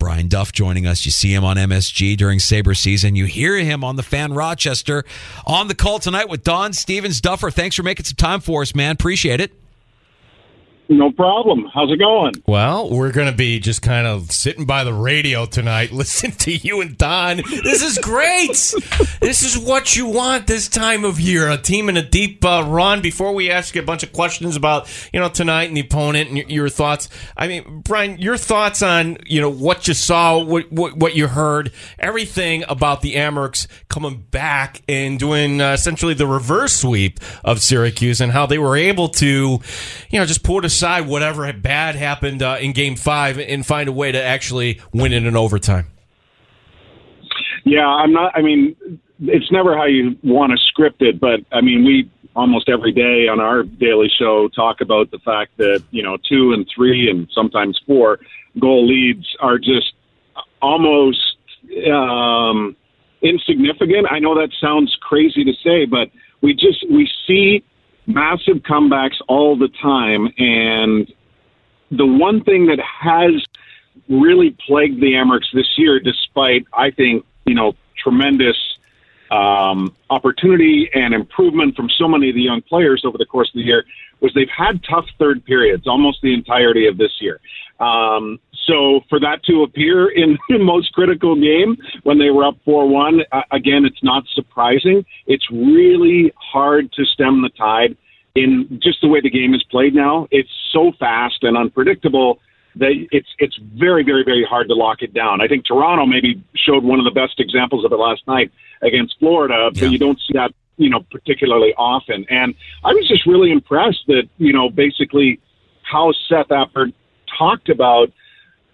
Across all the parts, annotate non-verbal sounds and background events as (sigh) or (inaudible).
Brian Duff joining us. You see him on MSG during Sabre season. You hear him on the fan Rochester on the call tonight with Don Stevens Duffer. Thanks for making some time for us, man. Appreciate it. No problem. How's it going? Well, we're going to be just kind of sitting by the radio tonight, (laughs) listening to you and Don. This is great. this is what you want this time of year. A team in a deep uh, run. Before we ask you a bunch of questions about you know tonight and the opponent and your, your thoughts, I mean, Brian, your thoughts on you know what you saw, what what, what you heard, everything about the Amerks coming back and doing uh, essentially the reverse sweep of Syracuse and how they were able to, you know, just put aside whatever bad happened uh, in Game Five and find a way to actually win it in overtime. Yeah, I'm not. I mean, it's never how you want to script it, but I mean, we almost every day on our daily show talk about the fact that you know two and three and sometimes four goal leads are just almost um, insignificant. I know that sounds crazy to say, but we just we see massive comebacks all the time, and the one thing that has really plagued the Amerks this year, despite I think you know tremendous um, opportunity and improvement from so many of the young players over the course of the year, was they've had tough third periods almost the entirety of this year. Um, so for that to appear in (laughs) the most critical game when they were up 4-1, uh, again, it's not surprising. It's really hard to stem the tide in just the way the game is played now. It's so fast and unpredictable that it's it's very very very hard to lock it down. I think Toronto maybe showed one of the best examples of it last night against Florida, but Yeah. you don't see that you know particularly often. And I was just really impressed that you know basically how Seth Appert talked about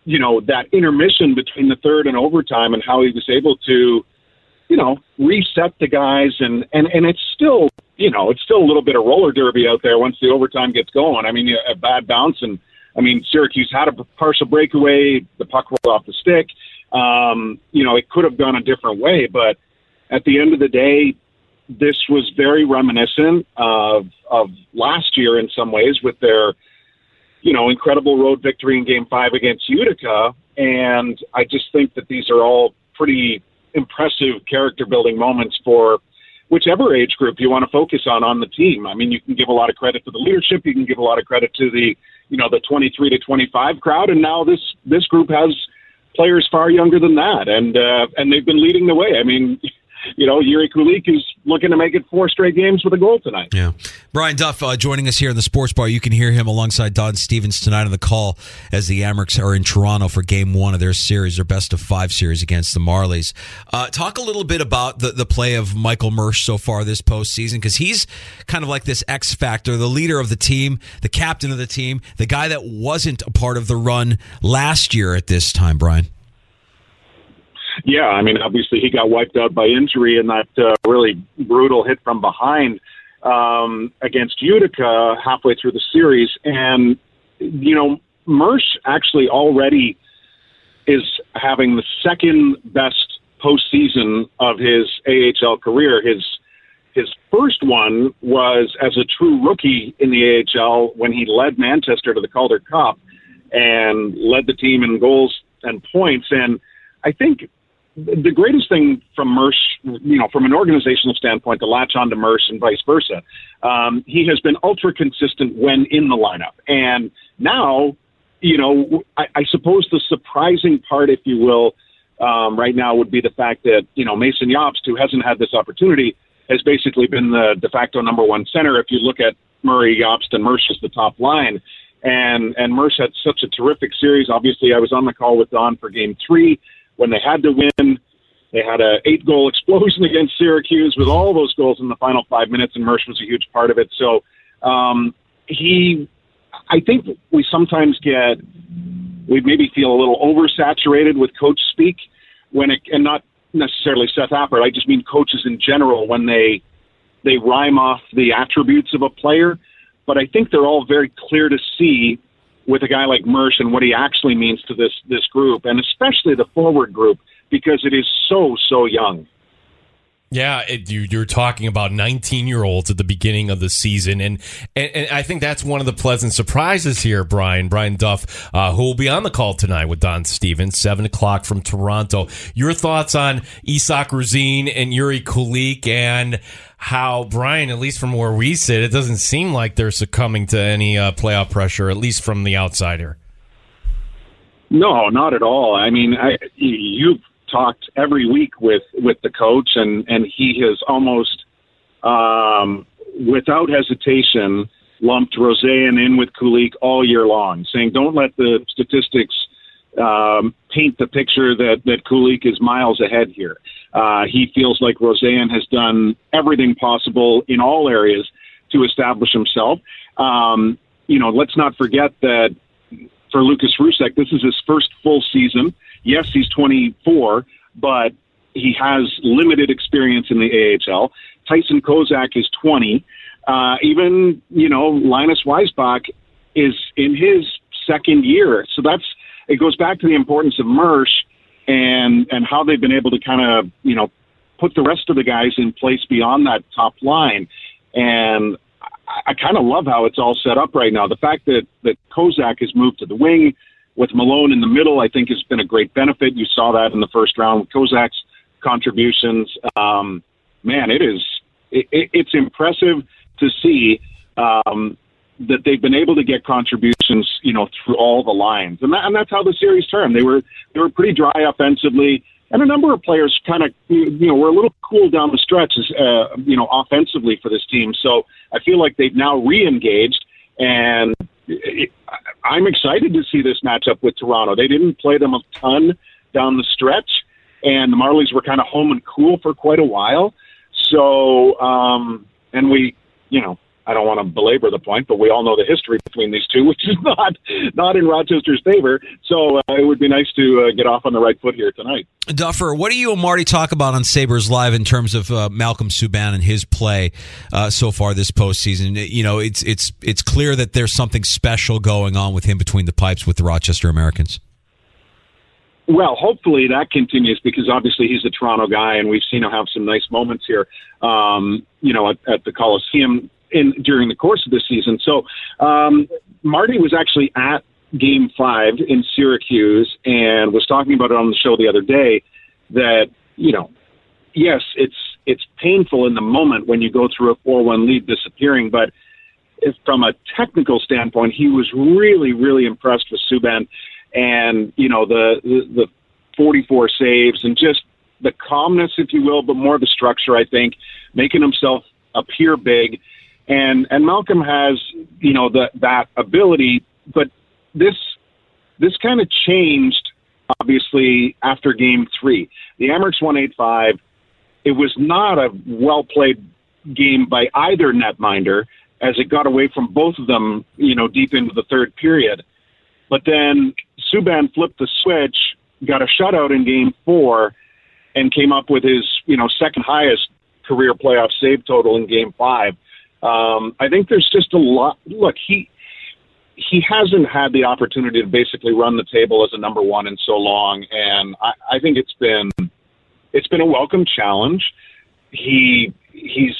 you know that intermission between the third and overtime and how he was able to you know reset the guys and and and it's still you know it's still a little bit of roller derby out there once the overtime gets going. I mean a bad bounce and I mean Syracuse had a partial breakaway, the puck rolled off the stick. Um, you know it could have gone a different way, but at the end of the day, this was very reminiscent of of last year in some ways with their you know incredible road victory in Game Five against Utica, and I just think that these are all pretty impressive character building moments for whichever age group you want to focus on on the team. I mean, you can give a lot of credit to the leadership, you can give a lot of credit to the you know the 23 to 25 crowd, and now this this group has players far younger than that, and uh, and they've been leading the way. I mean. You know, Jiri Kulich is looking to make it four straight games with a goal tonight. Yeah. Brian Duff uh, joining us here in the sports bar. You can hear him alongside Don Stevens tonight on the call as the Amerks are in Toronto for game one of their series, their best of five series against the Marlies. Uh, talk a little bit about the, the play of Michael Mersch so far this postseason because he's kind of like this X factor, the leader of the team, the captain of the team, the guy that wasn't a part of the run last year at this time, Brian. Yeah, I mean, obviously he got wiped out by injury in that uh, really brutal hit from behind um, against Utica halfway through the series, and you know, Mersch actually already is having the second best postseason of his AHL career. His his first one was as a true rookie in the AHL when he led Manchester to the Calder Cup and led the team in goals and points. And I think the greatest thing from Mersch, you know, from an organizational standpoint, to latch on to Mersch and vice versa, um, he has been ultra consistent when in the lineup. And now, you know, I, I suppose the surprising part, if you will, um, right now would be the fact that you know Mason Jobst, who hasn't had this opportunity, has basically been the de facto number one center. If you look at Murray, Jobst, and Mersch as the top line, and and Mersch had such a terrific series. Obviously, I was on the call with Don for Game Three when they had to win. They had a eight goal (laughs) explosion against Syracuse with all those goals in the final five minutes, and Mersch was a huge part of it. So um, he, I think we sometimes get we maybe feel a little oversaturated with coach speak when it, and not necessarily Seth Appert. I just mean coaches in general when they they rhyme off the attributes of a player. But I think they're all very clear to see with a guy like Mersch and what he actually means to this this group, and especially the forward group because it is so so young. Yeah, it, you, you're talking about 19 year olds at the beginning of the season, and, and, and I think that's one of the pleasant surprises here, Brian Brian Duff, uh, who will be on the call tonight with Don Stevens, seven o'clock from Toronto. Your thoughts on Isak Rosén and Jiri Kulich, and how Brian, at least from where we sit, it doesn't seem like they're succumbing to any uh, playoff pressure, at least from the outsider. No, not at all. I mean, I, you've talked every week with with the coach, and and he has almost um, without hesitation lumped Rosén in with Kulich all year long, saying don't let the statistics um, paint the picture that that Kulich is miles ahead here. Uh, he feels like Rosén has done everything possible in all areas to establish himself. Um, you know, let's not forget that for Lukas Rousek, this is his first full season yes, he's 24, but he has limited experience in the AHL. Tyson Kozak is 20. Uh, even, you know, Linus Weissbach is in his second year. So that's, it goes back to the importance of Mersch and, and how they've been able to kind of, you know, put the rest of the guys in place beyond that top line. And I, I kind of love how it's all set up right now. The fact that, that Kozak has moved to the wing, with Malone in the middle, I think has been a great benefit. You saw that in the first round with Kozak's contributions. Um, man, it is it, it, it's impressive to see um, that they've been able to get contributions, you know, through all the lines, and, that, and that's how the series turned. They were they were pretty dry offensively, and a number of players kind of you know were a little cool down the stretches, uh, you know, offensively for this team. So I feel like they've now re-engaged and I'm excited to see this matchup with Toronto. They didn't play them a ton down the stretch, and the Marlies were kind of home and cool for quite a while. So, um, and we, you know, I don't want to belabor the point, but we all know the history between these two, (laughs) which is not not in Rochester's favor. So uh, it would be nice to uh, get off on the right foot here tonight. Duffer, what do you and Marty talk about on Sabres Live in terms of uh, Malcolm Subban and his play uh, so far this postseason? You know, it's it's it's clear that there's something special going on with him between the pipes with the Rochester Americans. Well, hopefully that continues because obviously he's a Toronto guy, and we've seen him have some nice moments here. Um, you know, at, at the Coliseum in during the course of the season. So um, Marty was actually at Game Five in Syracuse and was talking about it on the show the other day. That you know, yes, it's it's painful in the moment when you go through a four-one lead disappearing, but if from a technical standpoint, he was really really impressed with Subban and you know the the, the 44 saves and just the calmness, if you will, but more the structure. I think making himself appear big and and Malcolm has you know the, that ability, but this this kind of changed obviously after Game Three. The Amerks won eight five. It was not a well played game by either netminder as it got away from both of them, you know, deep into the third period. But then Subban flipped the switch, got a shutout in game four, and came up with his, you know, second highest career playoff save total in game five. Um, I think there's just a lot. Look, he he hasn't had the opportunity to basically run the table as a number one in so long, and I, I think it's been it's been a welcome challenge. He he's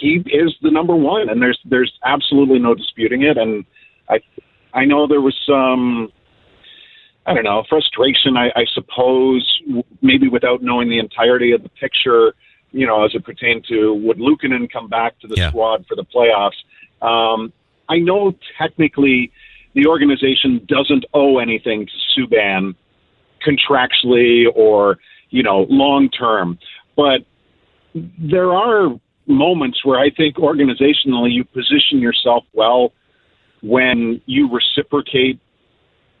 he is the number one, and there's there's absolutely no disputing it. And I I know there was some I don't know frustration, I, I suppose, maybe without knowing the entirety of the picture you know, as it pertained to would Luukkonen come back to the yeah. squad for the playoffs. Um, I know technically the organization doesn't owe anything to Subban contractually or you know long term. But there are moments where I think organizationally you position yourself well when you reciprocate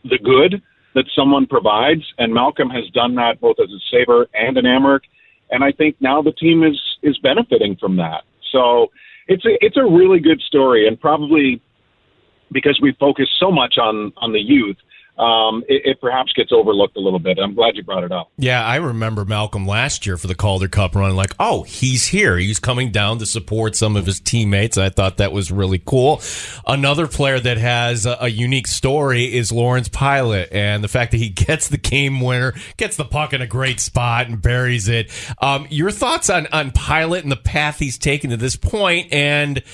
the good that someone provides, and Malcolm has done that both as a Saber and an Amerks, and I think now the team is is benefiting from that. So it's a it's a really good story, and probably because we focus so much on on the youth, um, it, it, perhaps gets overlooked a little bit. I'm glad you brought it up. Yeah, I remember Malcolm last year for the Calder Cup run. Like, oh, he's here. He's coming down to support some of his teammates. I thought that was really cool. Another player that has a, a unique story is Lawrence Pilut, and the fact that he (laughs) gets the game winner, gets the puck in a great spot, and buries it. Um, your thoughts on on Pilut and the path he's taken to this point, and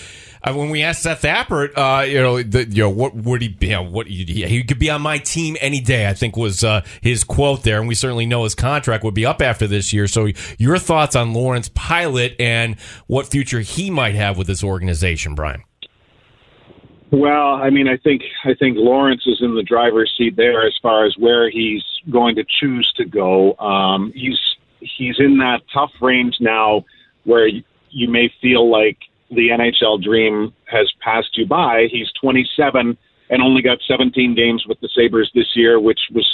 uh, when we asked Seth Appert, uh, you know, the, you know, what would he, you know, what he, he could be on my team any day. I think was uh, his quote there, and we certainly know his contract would be up after this year. So, your thoughts on Lawrence Pilut and what future he might have with this organization, Brian? Well, I mean, I think I think Lawrence is in the driver's seat there as far as where he's going to choose to go. Um, he's he's in that tough range now where you may feel like the NHL dream has passed you by. He's 27 and only got 17 games with the Sabres this year, which was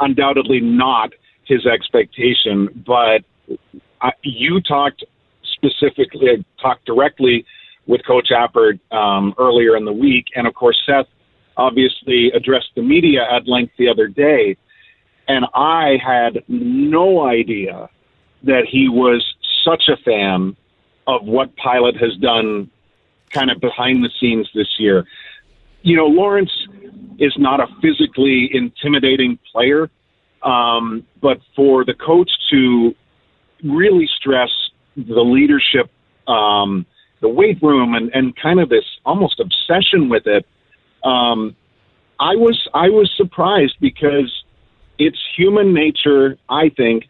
undoubtedly not his expectation. But you talked specifically, talked directly with Coach Appert um, earlier in the week, and of course Seth obviously addressed the media at length the other day, and I had no idea that he was such a fan of what Pilut has done kind of behind the scenes this year. You know, Lawrence is not a physically intimidating player, um, but for the coach to really stress the leadership, um, the weight room, and, and kind of this almost obsession with it, um, I was I was surprised because it's human nature. I think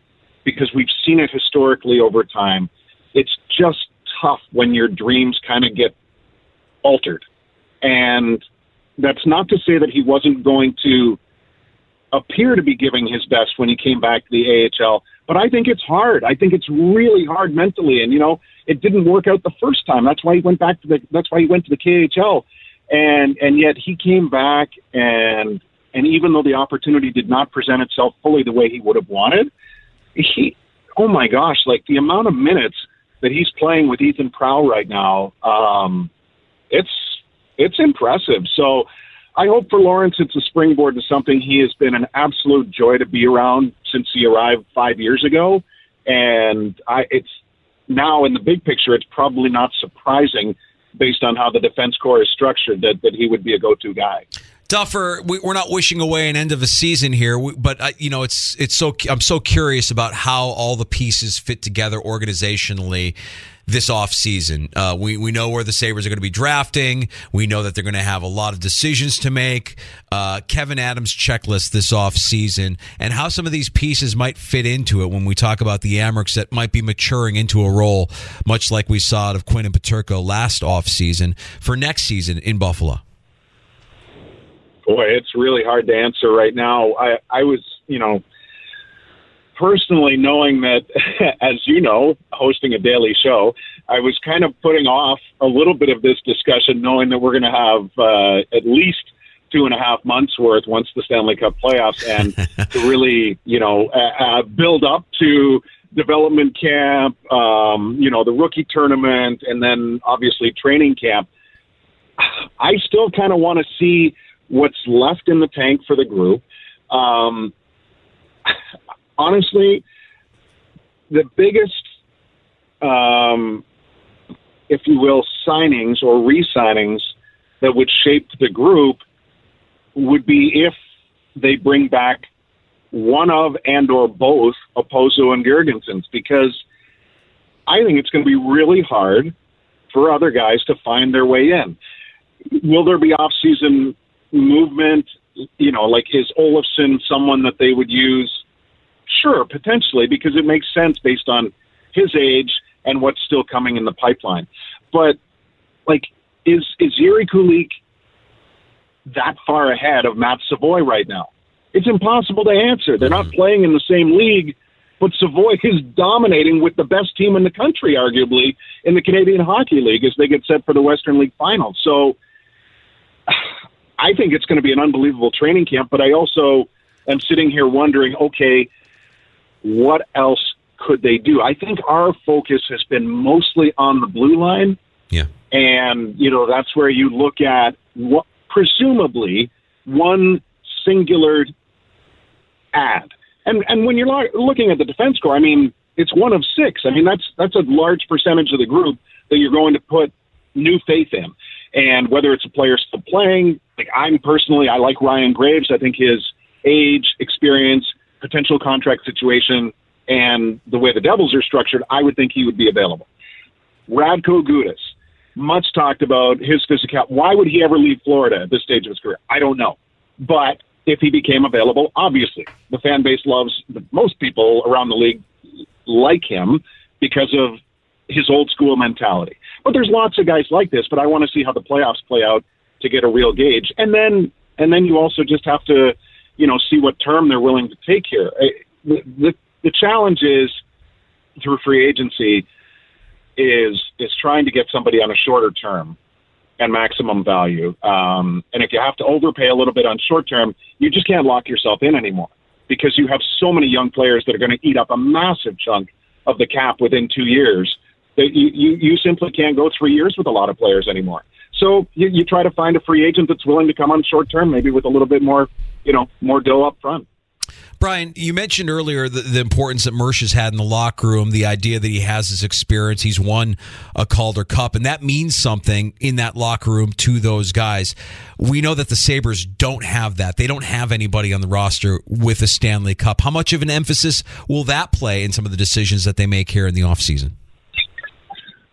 because we've seen it historically over time. It's just tough when your dreams kind of get altered. And that's not to say that he wasn't going to appear to be giving his best when he came back to the AHL, but I think it's hard. I think it's really hard mentally. And, you know, it didn't work out the first time. That's why he went back to the, that's why he went to the KHL. And, and yet he came back and, and even though the opportunity did not present itself fully the way he would have wanted, he, oh my gosh, like the amount of minutes that he's playing with Ethan Prow right now, um, it's it's impressive. So I hope for Lawrence it's a springboard to something he has been an absolute joy to be around since he arrived five years ago, and I it's now in the big picture it's probably not surprising based on how the defense core is structured that, that he would be a go-to guy. Duffer, we, are not wishing away an end of a season here, but uh, you know it's it's so I'm so curious about how all the pieces fit together organizationally this offseason. Uh, we, we know where the Sabres are going to be drafting. We know that they're going to have a lot of decisions to make. Uh, Kevyn Adams' checklist this offseason and how some of these pieces might fit into it when we talk about the Amerks that might be maturing into a role, much like we saw out of Quinn and Peterka last offseason for next season in Buffalo. Boy, it's really hard to answer right now. I, I was, you know, personally knowing that, (laughs) as you know, hosting a daily show, I was kind of putting off a little bit of this discussion, knowing that we're going to have uh, at least two and a half months worth once the Stanley Cup playoffs and (laughs) to really, you know, uh, uh, build up to development camp, um, you know, the rookie tournament, and then obviously training camp. I still kind of want to see what's left in the tank for the group. Um, honestly, the biggest, um, if you will, signings or re-signings that would shape the group would be if they bring back one of and or both Okposo and Girgensons because I think it's going to be really hard for other guys to find their way in. Will there be off-season movement? You know, like is Olafson someone that they would use? Sure, potentially, because it makes sense based on his age and what's still coming in the pipeline. But like, is is Jiri Kulich that far ahead of Matt Savoy right now? It's impossible to answer. They're not playing in the same league, but Savoy is dominating with the best team in the country, arguably, in the Canadian Hockey League as they get set for the Western League Finals. So I think it's going to be an unbelievable training camp, but I also am sitting here wondering, okay, what else could they do? I think our focus has been mostly on the blue line. Yeah. And, you know, that's where you look at what presumably one singular ad. And and when you're lo- looking at the defense core, I mean, it's one of six. I mean, that's that's a large percentage of the group that you're going to put new faith in. And whether it's a player still playing, like I'm personally, I like Ryan Graves. I think his age, experience, potential contract situation, and the way the Devils are structured, I would think he would be available. Radko Gudas, much talked about his physical. Why would he ever leave Florida at this stage of his career? I don't know. But if he became available, obviously the fan base loves most people around the league like him because of his old school mentality. But there's lots of guys like this, but I want to see how the playoffs play out to get a real gauge. And then and then you also just have to, you know, see what term they're willing to take here. The the, the challenge is through free agency is is trying to get somebody on a shorter term and maximum value. Um, and if you have to overpay a little bit on short term, you just can't lock yourself in anymore because you have so many young players that are going to eat up a massive chunk of the cap within two years that you, you, you simply can't go three years with a lot of players anymore. So you, you try to find a free agent that's willing to come on short term, maybe with a little bit more, you know, more dough up front. Brian, you mentioned earlier the, the, importance that Mersch has had in the locker room, the idea that he has his experience. He's won a Calder Cup, and that means something in that locker room to those guys. We know that the Sabres don't have that. They don't have anybody on the roster with a Stanley Cup. How much of an emphasis will that play in some of the decisions that they make here in the offseason?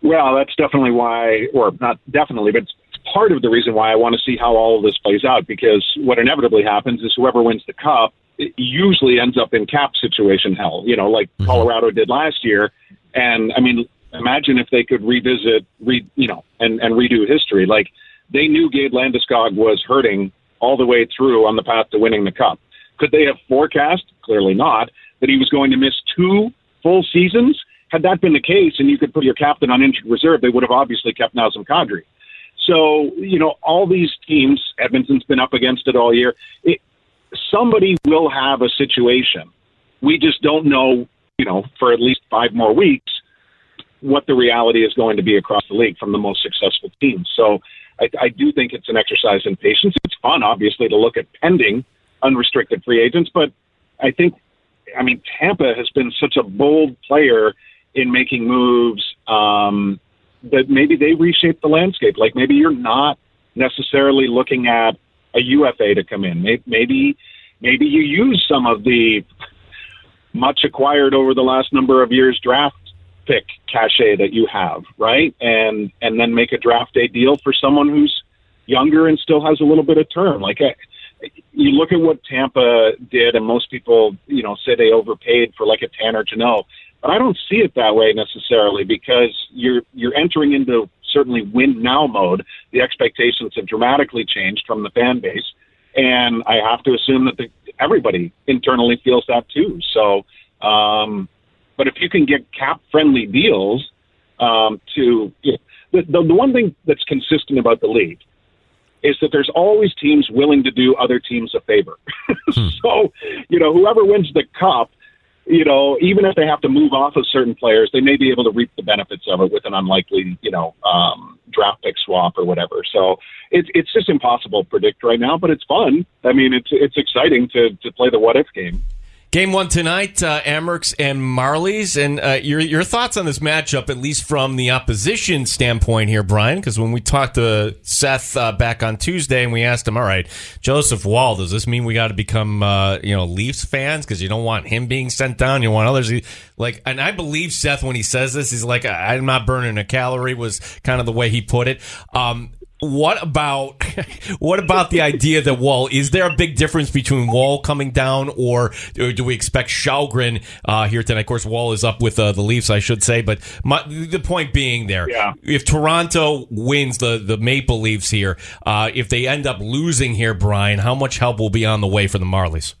Well, that's definitely why, or not definitely, but it's part of the reason why I want to see how all of this plays out because what inevitably happens is whoever wins the cup usually ends up in cap situation hell, you know, like mm-hmm. Colorado did last year. And I mean, imagine if they could revisit, re, you know, and, and redo history. Like they knew Gabe Landeskog was hurting all the way through on the path to winning the cup. Could they have forecast? Clearly not. That he was going to miss two full seasons. Had that been the case, and you could put your captain on injured reserve, they would have obviously kept Nazem Kadri. So, you know, all these teams, Edmonton's been up against it all year. It, somebody will have a situation. We just don't know, you know, for at least five more weeks what the reality is going to be across the league from the most successful teams. So I, I do think it's an exercise in patience. It's fun, obviously, to look at pending unrestricted free agents, but I think, I mean, Tampa has been such a bold player in making moves um, that maybe they reshape the landscape. Like maybe you're not necessarily looking at a UFA to come in. Maybe maybe you use some of the much acquired over the last number of years draft pick cachet that you have, right? And and then make a draft day deal for someone who's younger and still has a little bit of term. Like you look at what Tampa did, and most people, you know, say they overpaid for like a Tanner Jeannot, but I don't see it that way necessarily because you're you're entering into certainly win now mode. The expectations have dramatically changed from the fan base, and I have to assume that the, everybody internally feels that too. So, um, but if you can get cap friendly deals um, to you know, the, the the one thing that's consistent about the league is that there's always teams willing to do other teams a favor. (laughs) hmm. So, you know, whoever wins the cup you know, even if they have to move off of certain players, they may be able to reap the benefits of it with an unlikely, you know, um, draft pick swap or whatever. So it's it's just impossible to predict right now, but it's fun. I mean, it's it's exciting to to play the what if game. Game one tonight, uh, Amerks and Marlies, and uh, your your thoughts on this matchup, at least from the opposition standpoint here, Brian. Because when we talked to Seth uh, back on Tuesday, and we asked him, "All right, Joseph Woll, does this mean we got to become uh, you know Leafs fans because you don't want him being sent down, you want others?" Like, and I believe Seth when he says this, he's like, "I'm not burning a calorie," was kind of the way he put it. Um, what about (laughs) what about the idea that Woll is there a big difference between Woll coming down or, or do we expect Källgren uh, here tonight? Of course, Woll is up with uh, the Leafs, I should say, but my, the point being there, yeah. if Toronto wins the the Maple Leafs here, uh, if they end up losing here, Brian, how much help will be on the way for the Marlies?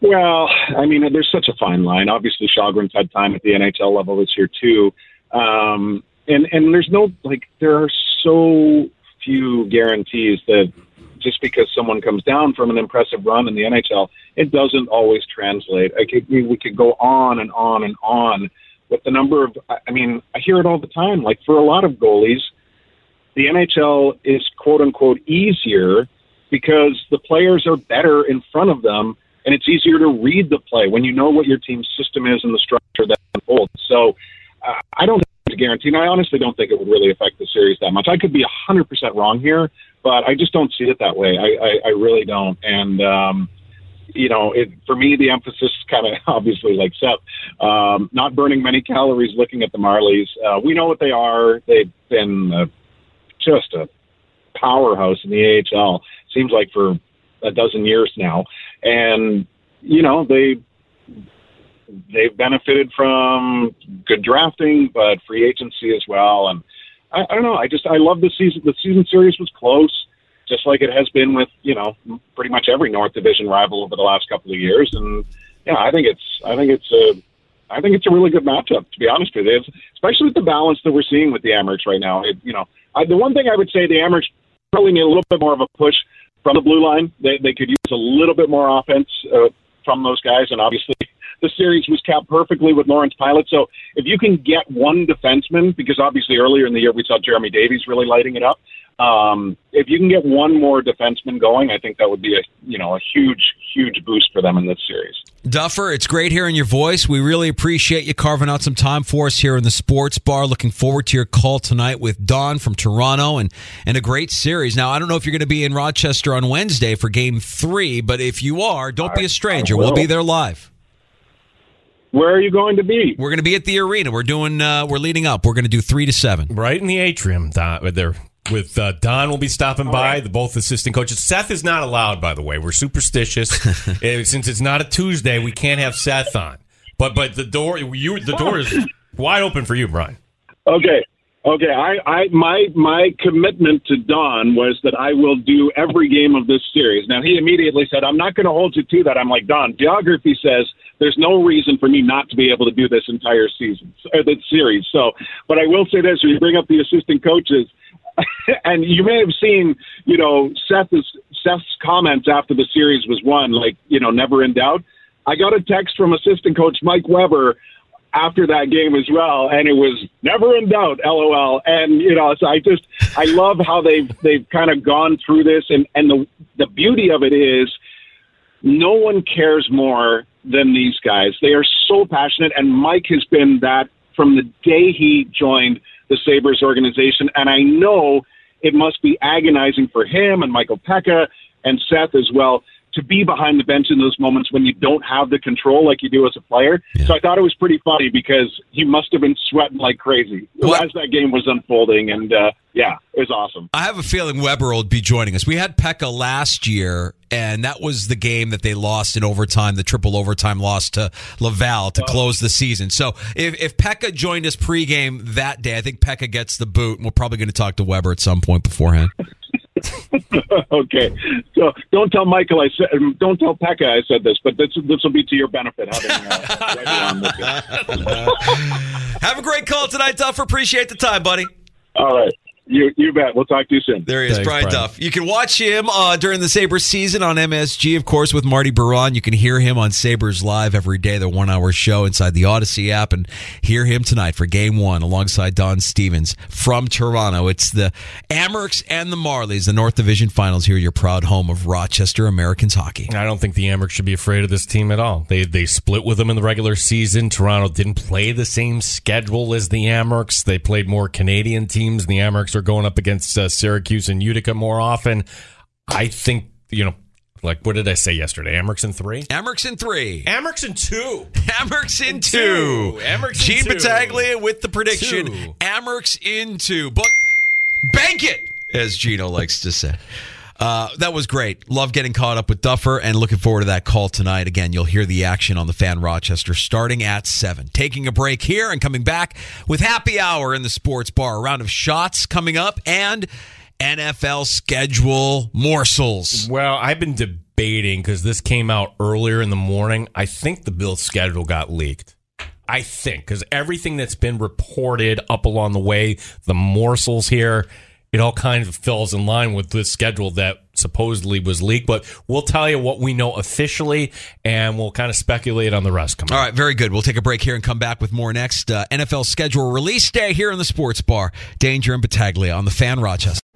Well, I mean, there's such a fine line. Obviously, Källgren's had time at the NHL level this year too, um, and and there's no like there are so few guarantees that just because someone comes down from an impressive run in the NHL, it doesn't always translate. I could, we could go on and on and on with the number of. I mean, I hear it all the time. Like for a lot of goalies, the NHL is quote unquote easier because the players are better in front of them and it's easier to read the play when you know what your team's system is and the structure that unfolds. So And I honestly don't think it would really affect the series that much. I could be 100% wrong here, but I just don't see it that way. I, I, I really don't. And, um, you know, it, for me, the emphasis kind of (laughs) obviously like Seth, um, not burning many calories looking at the Marlies. Uh, we know what they are. They've been uh, just a powerhouse in the AHL. Seems like for a dozen years now, and you know they they've benefited from good drafting, but free agency as well. And I, I don't know. I just I love the season. The season series was close, just like it has been with you know pretty much every North Division rival over the last couple of years. And yeah, I think it's I think it's a I think it's a really good matchup. To be honest with you, it's, especially with the balance that we're seeing with the Amerks right now. It, you know, I, the one thing I would say the Amerks probably need a little bit more of a push from the blue line. They, they could use a little bit more offense uh, from those guys, and obviously the series was capped perfectly with Lawrence Pilut. So if you can get one defenseman, because obviously earlier in the year we saw Jeremy Davies really lighting it up. Um, if you can get one more defenseman going, I think that would be a you know a huge huge boost for them in this series. Duffer, it's great hearing your voice. We really appreciate you carving out some time for us here in the sports bar. Looking forward to your call tonight with Don from Toronto and, and a great series. Now, I don't know if you're going to be in Rochester on Wednesday for game three, but if you are, don't I, be a stranger. We'll be there live. Where are you going to be? We're going to be at the arena. We're doing. Uh, we're leading up. We're going to do three to seven. Right in the atrium. Don, there with uh, Don will be stopping All by. Right. The both assistant coaches. Seth is not allowed, by the way. We're superstitious. (laughs) Since it's not a Tuesday, we can't have Seth on. But but the door you the door is wide open for you, Brian. Okay. Okay, I, I my my commitment to Don was that I will do every game of this series. Now he immediately said, "I'm not going to hold you to that." I'm like, Don, geography says there's no reason for me not to be able to do this entire season or the series. So, but I will say this: when you bring up the assistant coaches, (laughs) and you may have seen, you know, Seth's Seth's comments after the series was won, like you know, never in doubt. I got a text from assistant coach Mike Weber after that game as well, and it was never in doubt, LOL. And you know, so I just I love how they've they've kind of gone through this, and and the the beauty of it is, no one cares more than these guys. They are so passionate, and Mike has been that from the day he joined the Sabres organization. And I know it must be agonizing for him and Michael Peca and Seth as well to be behind the bench in those moments when you don't have the control like you do as a player. Yeah. So I thought it was pretty funny because he must have been sweating like crazy what? as that game was unfolding. And uh, yeah, it was awesome. I have a feeling Weber will be joining us. We had Peca last year, and that was the game that they lost in overtime, the triple overtime loss to Laval to close the season. So if, if Peca joined us pregame that day, I think Peca gets the boot, and we're probably going to talk to Weber at some point beforehand. (laughs) (laughs) okay, so don't tell Michael I said. Don't tell Peca I said this, but this this will be to your benefit. Having uh, (laughs) Have a great call tonight, Duffer. Appreciate the time, buddy. All right. You, you bet. We'll talk to you soon. There he is, Thanks, Brian, Brian, Duff. You can watch him uh, during the Sabres season on MSG, of course, with Marty Biron. You can hear him on Sabres Live every day, the one hour show inside the Audacy app, and hear him tonight for game one alongside Don Stevens from Toronto. It's the Amerks and the Marlies, the North Division finals here, your proud home of Rochester Americans hockey. I don't think the Amerks should be afraid of this team at all. They, they split with them in the regular season. Toronto didn't play the same schedule as the Amerks. They played more Canadian teams. The Are going up against uh, Syracuse and Utica more often. I think, you know, like what did I say yesterday? Amerks in three? Amerks in three. Amerks in two. Amerks in two. Amerks Gene. Battaglia with the prediction. Two. Amerks in two. But bank it, as Gino likes to say. Uh, that was great. Love getting caught up with Duffer and looking forward to that call tonight. Again, you'll hear the action on the fan Rochester starting at 7. Taking a break here and coming back with happy hour in the sports bar. A round of shots coming up and NFL schedule morsels. Well, I've been debating because this came out earlier in the morning. I think the Bills' schedule got leaked. I think because everything that's been reported up along the way, the morsels here, it all kind of fills in line with this schedule that supposedly was leaked. But we'll tell you what we know officially, and we'll kind of speculate on the rest. All right, very good. We'll take a break here and come back with more next. Uh, NFL schedule release day here in the Sports Bar. Danger and Battaglia on the Fan Rochester.